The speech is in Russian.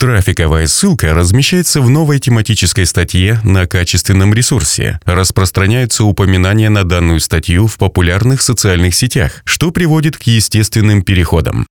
Трафиковая ссылка размещается в новой тематической статье на качественном ресурсе. Распространяются упоминания на данную статью в популярных социальных сетях, что приводит к естественным переходам.